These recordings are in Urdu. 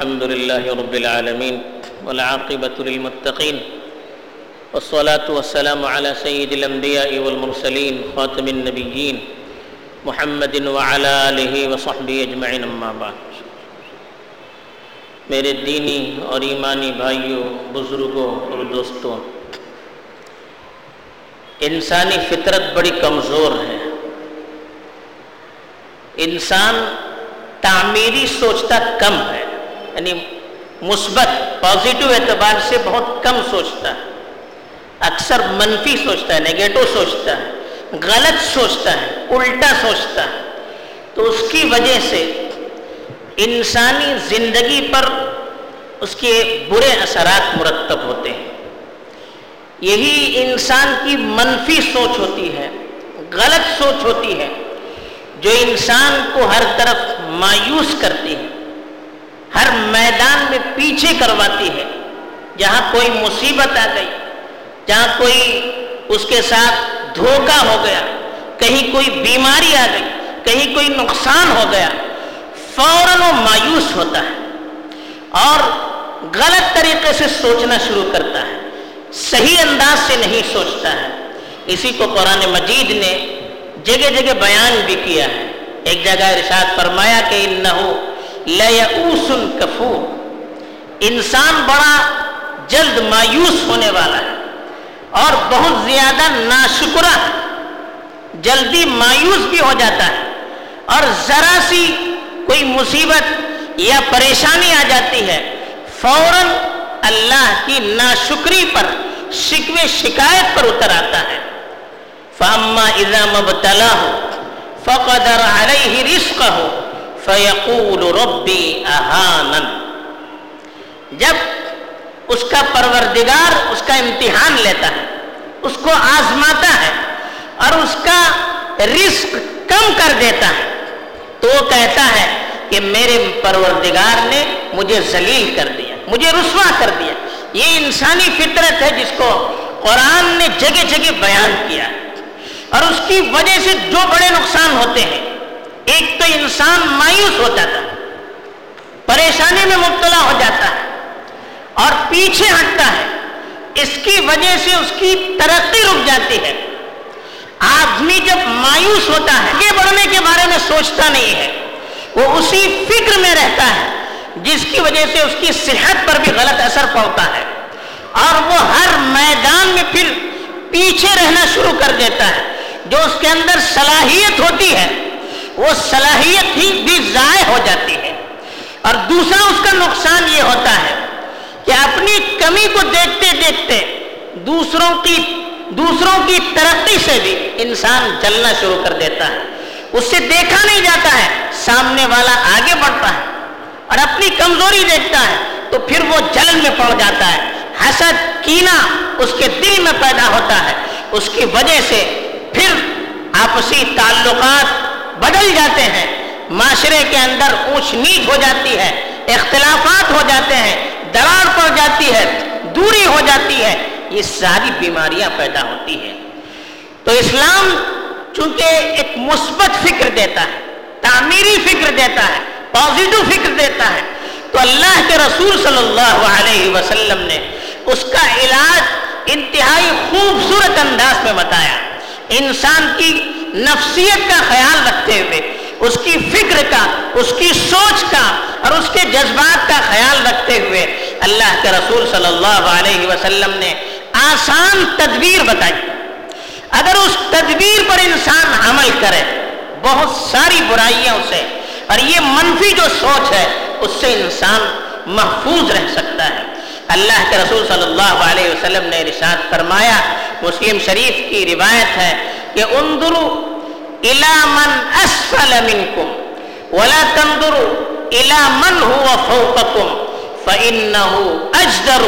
الحمد لله رب العالمين والعاقبة للمتقين والصلاة والسلام على سيد الأنبياء والمرسلين خاتم النبيين محمد وعلى آله وصحبه أجمعين أما بعد. میرے دینی اور ایمانی بھائیوں بزرگوں اور دوستوں، انسانی فطرت بڑی کمزور ہے۔ انسان تعمیری سوچتا کم ہے۔ یعنی مثبت پازیٹو اعتبار سے بہت کم سوچتا ہے۔ اکثر منفی سوچتا ہے نگیٹو سوچتا ہے، غلط سوچتا ہے، الٹا سوچتا ہے۔ تو اس کی وجہ سے انسانی زندگی پر اس کے برے اثرات مرتب ہوتے ہیں۔ یہی انسان کی منفی سوچ ہوتی ہے، غلط سوچ ہوتی ہے، جو انسان کو ہر طرف مایوس کرتی ہے۔ ہر میدان میں پیچھے کرواتی ہے۔ جہاں کوئی مصیبت آ گئی، جہاں کوئی اس کے ساتھ دھوکہ ہو گیا، کہیں کوئی بیماری آ گئی، کہیں کوئی نقصان ہو گیا، فوراً وہ مایوس ہوتا ہے اور غلط طریقے سے سوچنا شروع کرتا ہے۔ صحیح انداز سے نہیں سوچتا ہے۔ اسی کو قرآن مجید نے جگہ جگہ بیان بھی کیا ہے۔ ایک جگہ ارشاد فرمایا کہ انہو لیعوس کفور۔ انسان بڑا جلد مایوس ہونے والا ہے اور بہت زیادہ ناشکرہ جلدی مایوس بھی ہو جاتا ہے اور ذرا سی کوئی مصیبت یا پریشانی آ جاتی ہے، فوراً اللہ کی ناشکری پر، شکوے شکایت پر اتر آتا ہے۔ فاما اذا مبتلاه فقدر عليه رزقه۔ فيقول ربي اهانن جب اس کا پروردگار اس کا امتحان لیتا ہے، اس کو آزماتا ہے اور اس کا رزق کم کر دیتا ہے، تو وہ کہتا ہے کہ میرے پروردگار نے مجھے ذلیل کر دیا، مجھے رسوا کر دیا۔ یہ انسانی فطرت ہے جس کو قرآن نے جگہ جگہ بیان کیا۔ اور اس کی وجہ سے جو بڑے نقصان ہوتے ہیں ایک تو انسان مایوس ہو جاتا ہے، پریشانی میں مبتلا ہو جاتا ہے اور پیچھے ہٹتا ہے۔ اس کی وجہ سے اس کی ترقی رک جاتی ہے۔ آدمی جب مایوس ہوتا ہے، آگے بڑھنے کے بارے میں سوچتا نہیں ہے۔ وہ اسی فکر میں رہتا ہے، جس کی وجہ سے اس کی صحت پر بھی غلط اثر پڑتا ہے۔ اور وہ ہر میدان میں پھر پیچھے رہنا شروع کر دیتا ہے۔ جو اس کے اندر صلاحیت ہوتی ہے وہ صلاحیت ہی بھی ضائع ہو جاتی ہے۔ اور دوسرا اس کا نقصان یہ ہوتا ہے کہ اپنی کمی کو دیکھتے دیکھتے دوسروں کی دوسروں کی ترقی سے بھی انسان جلنا شروع کر دیتا ہے۔ اس سے دیکھا نہیں جاتا ہے، سامنے والا آگے بڑھتا ہے اور اپنی کمزوری دیکھتا ہے تو پھر وہ جلن میں پڑ جاتا ہے۔ حسد کینا اس کے دل میں پیدا ہوتا ہے۔ اس کی وجہ سے پھر آپسی تعلقات بدل جاتے ہیں۔ معاشرے کے اندر اونچ نیچ ہو جاتی ہے، اختلافات ہو جاتے ہیں دراڑ پڑ جاتی ہے، دوری ہو جاتی ہے، یہ ساری بیماریاں پیدا ہوتی ہیں۔ تو اسلام چونکہ ایک مثبت فکر دیتا ہے، تعمیری فکر دیتا ہے پازیٹو فکر دیتا ہے، تو اللہ کے رسول صلی اللہ علیہ وسلم نے اس کا علاج انتہائی خوبصورت انداز میں بتایا۔ انسان کی نفسیت کا خیال رکھتے ہوئے، اس کی فکر کا، اس کی سوچ کا اور اس کے جذبات کا خیال رکھتے ہوئے اللہ کے رسول صلی اللہ علیہ وسلم نے آسان تدبیر بتائی۔ اگر اس تدبیر پر انسان عمل کرے، بہت ساری برائیاں اسے، اور یہ منفی جو سوچ ہے، اس سے انسان محفوظ رہ سکتا ہے۔ اللہ کے رسول صلی اللہ علیہ وسلم نے رشاد فرمایا، مسلم شریف کی روایت ہے کہ انظروا الى من اسفل منکم ولا تنظروا الى من هو فوقكم فانه اجدر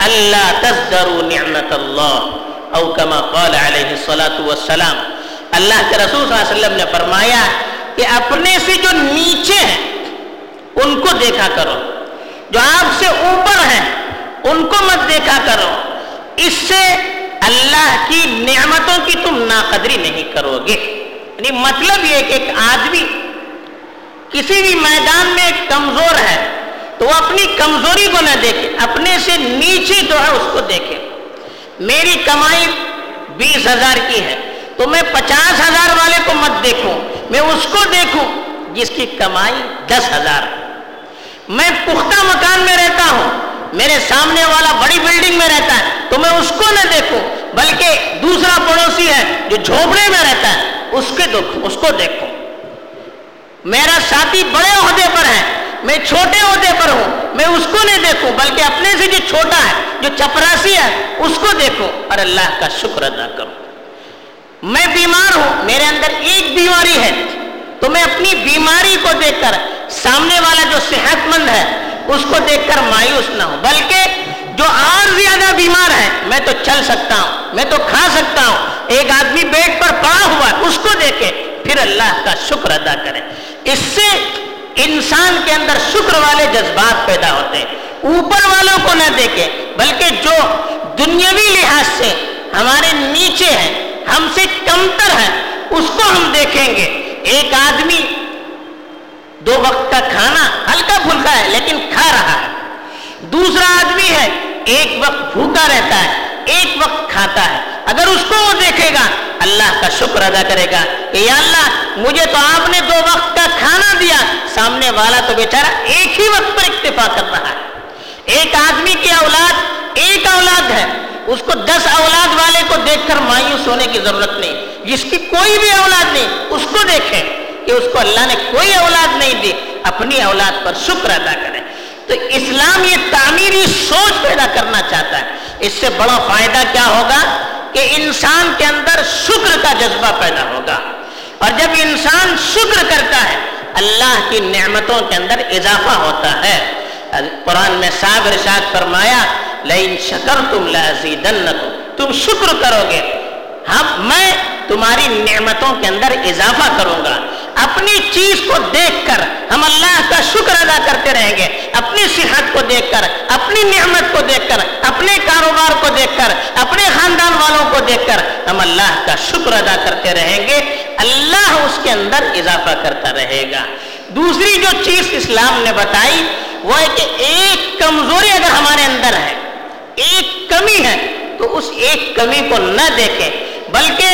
الا تزدروا نعمت اللہ او كما قال علیہ الصلوۃ والسلام اللہ کے رسول صلی اللہ علیہ وسلم نے فرمایا کہ اپنے سے جو نیچے ہیں ان کو دیکھا کرو جو آپ سے اوپر ہیں ان کو مت دیکھا کرو اس سے اللہ کی نعمتوں کی تم ناقدری نہیں کرو گے۔ یعنی مطلب یہ کہ ایک آدمی کسی بھی میدان میں ایک کمزور ہے تو وہ اپنی کمزوری کو نہ دیکھے، اپنے سے نیچے جو ہے اس کو دیکھے۔ میری کمائی بیس ہزار کی ہے، تو میں پچاس ہزار والے کو مت دیکھوں، میں اس کو دیکھوں جس کی کمائی دس ہزار۔ میں پختہ مکان میں رہتا ہوں میرے سامنے والا بڑی بلڈنگ میں رہتا ہے، تو میں اس کو نہ دیکھوں، بلکہ دوسرا پڑوسی ہے جو جھوپڑے میں رہتا ہے، اس کے دکھ، اس کو دیکھوں۔ میرا ساتھی بڑے عہدے پر ہے، میں چھوٹے عہدے پر ہوں، میں اس کو نہیں دیکھوں، بلکہ اپنے سے جو چھوٹا ہے، جو چپراسی ہے، اس کو دیکھوں۔ اور اللہ کا شکر ادا کروں۔ میں بیمار ہوں، میرے اندر ایک بیماری ہے، تو میں اپنی بیماری کو دیکھ کر سامنے والا جو صحت مند ہے اس کو دیکھ کر مایوس نہ ہوں بلکہ جو اور زیادہ بیمار ہے میں تو چل سکتا ہوں، میں تو کھا سکتا ہوں۔ ایک آدمی بیڈ پر پڑا ہوا اس کو دیکھے، پھر اللہ کا شکر ادا کرے۔ اس سے انسان کے اندر شکر والے جذبات پیدا ہوتے ہیں۔ اوپر والوں کو نہ دیکھے، بلکہ جو دنیاوی لحاظ سے ہمارے نیچے ہیں، ہم سے کمتر ہے اس کو ہم دیکھیں گے۔ ایک آدمی دو وقت کا کھانا ہلکا پھلکا ہے لیکن کھا رہا ہے دوسرا آدمی ہے ایک وقت بھوکا رہتا ہے، ایک وقت کھاتا ہے۔ اگر اس کو وہ دیکھے گا، اللہ کا شکر ادا کرے گا کہ یا اللہ، مجھے تو آپ نے دو وقت کا کھانا دیا۔ سامنے والا تو بیچارہ ایک ہی وقت پر اکتفا کر رہا ہے۔ ایک آدمی کی اولاد، ایک اولاد ہے۔ اس کو دس اولاد والے کو دیکھ کر مایوس ہونے کی ضرورت نہیں۔ جس کی کوئی بھی اولاد نہیں، اس کو دیکھیں کہ اس کو اللہ نے کوئی اولاد نہیں دی۔ اپنی اولاد پر شکر ادا کرے تو اسلام یہ تعمیری سوچ پیدا کرنا چاہتا ہے۔ اس سے بڑا فائدہ کیا ہوگا کہ انسان کے اندر شکر کا جذبہ پیدا ہوگا۔ اور جب انسان شکر کرتا ہے، اللہ کی نعمتوں کے اندر اضافہ ہوتا ہے۔ قرآن میں صاحب رشاد فرمایا، لئن شکر تم تم شکر کرو گے۔ ہم، میں تمہاری نعمتوں کے اندر اضافہ کروں گا۔ اپنی چیز کو دیکھ کر ہم اللہ کا شکر ادا کرتے رہیں گے۔ اپنی صحت کو دیکھ کر، اپنی نعمت کو دیکھ کر، اپنے کاروبار کو دیکھ کر، اپنے خاندان والوں کو دیکھ کر ہم اللہ کا شکر ادا کرتے رہیں گے۔ اللہ اس کے اندر اضافہ کرتا رہے گا۔ دوسری جو چیز اسلام نے بتائی، وہ ہے کہ ایک کمزوری اگر ہمارے اندر ہے، ایک کمی ہے، تو اس ایک کمی کو نہ دیکھیں، بلکہ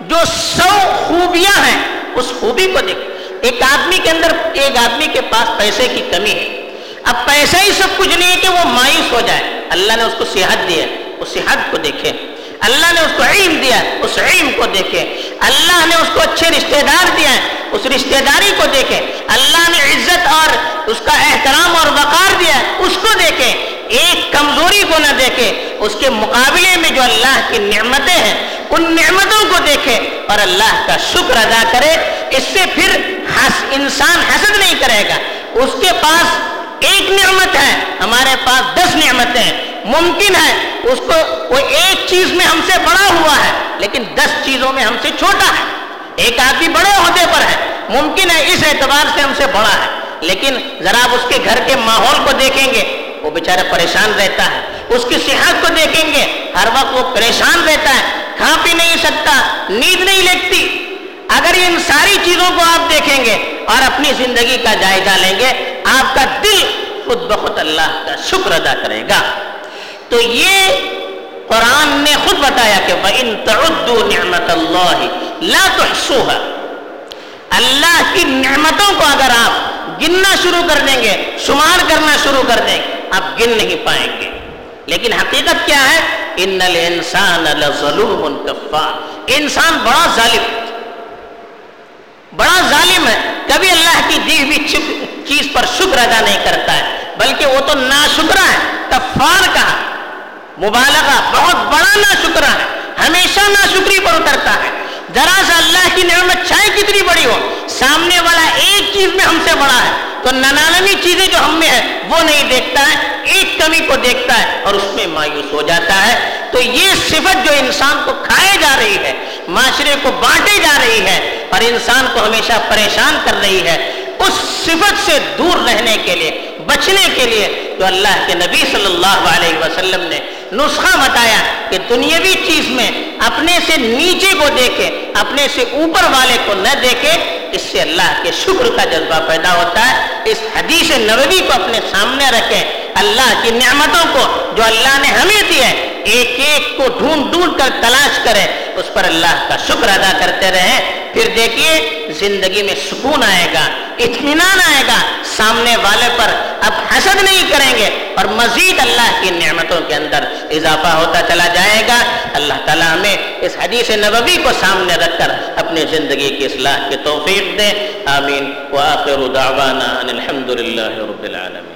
جو سو خوبیاں ہیں، اس خوبی کو دیکھ ایک آدمی کے اندر، ایک آدمی کے پاس پیسے کی کمی ہے۔ اب پیسہ ہی سب کچھ نہیں ہے کہ وہ مایوس ہو جائے۔ اللہ نے اس کو صحت دیا اس صحت کو دیکھے۔ اللہ نے اس کو علم دیا اس علم کو دیکھے۔ اللہ نے اس کو اچھے رشتہ دار دیا ہے، اس رشتہ داری کو دیکھے۔ اللہ نے عزت اور اس کا احترام اور وقار دیا ہے، اس کو دیکھے۔ ایک کمزوری کو نہ دیکھے۔ اس کے مقابلے میں جو اللہ کی نعمتیں ہیں، ان نعمتوں کو دیکھے۔ اور اللہ کا شکر ادا کرے، اس سے پھر انسان حسد نہیں کرے گا۔ اس کے پاس ایک نعمت ہے، ہمارے پاس دس نعمتیں، ممکن ہے اس کو وہ ایک چیز میں ہم سے بڑا ہوا ہے، لیکن دس چیزوں میں ہم سے چھوٹا ہے۔ ایک آدمی بڑے عہدے پر ہے، ممکن ہے اس اعتبار سے ہم سے بڑا ہے۔ لیکن ذرا آپ اس کے گھر کے ماحول کو دیکھیں گے، وہ بیچارہ پریشان رہتا ہے۔ اس کی صحت کو دیکھیں گے، ہر وقت وہ پریشان رہتا ہے۔ کھا پی نہیں سکتا، نیند نہیں لگتی۔ اگر ان ساری چیزوں کو آپ دیکھیں گے اور اپنی زندگی کا جائزہ لیں گے، آپ کا دل خود بخود اللہ کا شکر ادا کرے گا۔ تو یہ قرآن نے خود بتایا کہ وَإِن تَعُدُّوا نِعْمَةَ اللَّهِ لَا تُحْسُوهَا اللہ کی نعمتوں کو اگر آپ گننا شروع کر دیں گے، شمار کرنا شروع کر دیں گے آپ گن نہیں پائیں گے۔ لیکن حقیقت کیا ہے؟ ان الانسان لظلوم کفار انسان بڑا ظالم۔ بڑا ظالم ہے۔ کبھی اللہ کی دی ہوئی چیز پر شکر ادا نہیں کرتا ہے، بلکہ وہ تو ناشکرا ہے، کفار کا۔ مبالغہ، بہت بڑا ناشکرا ہے۔ ہمیشہ ناشکری پر اترتا ہے۔ ذرا سا اللہ کی نعمت چاہے کتنی بڑی ہو، سامنے والا ایک چیز میں ہم سے بڑا ہے۔ تو ننانوی چیزیں جو ہم میں ہے وہ نہیں دیکھتا ہے، ایک کمی کو دیکھتا ہے اور اس میں مایوس ہو جاتا ہے۔ تو یہ صفت جو انسان کو کھائے جا رہی ہے، معاشرے کو بانٹے جا رہی ہے اور انسان کو ہمیشہ پریشان کر رہی ہے اس صفت سے دور رہنے کے لیے، بچنے کے لیے، جو اللہ کے نبی صلی اللہ علیہ وسلم نے نسخہ بتایا کہ دنیاوی چیز میں اپنے سے نیچے کو دیکھے، اپنے سے اوپر والے کو نہ دیکھے، اس سے اللہ کے شکر کا جذبہ پیدا ہوتا ہے۔ اس حدیث نبوی کو اپنے سامنے رکھیں۔ اللہ کی نعمتوں کو جو اللہ نے ہمیں دی ہے، ایک ایک کو ڈھونڈ ڈھونڈ کر تلاش کرے اس پر اللہ کا شکر ادا کرتے رہیں۔ پھر دیکھیے زندگی میں سکون آئے گا، اطمینان آئے گا۔ سامنے والے پر اب حسد نہیں کریں گے اور مزید اللہ کی نعمتوں کے اندر اضافہ ہوتا چلا جائے گا۔ اللہ تعالیٰ ہمیں اس حدیث نبوی کو سامنے رکھ کر اپنی زندگی کی اصلاح کی توفیق دے۔ آمین۔ وآخر دعوانا ان الحمد للہ رب العالمین۔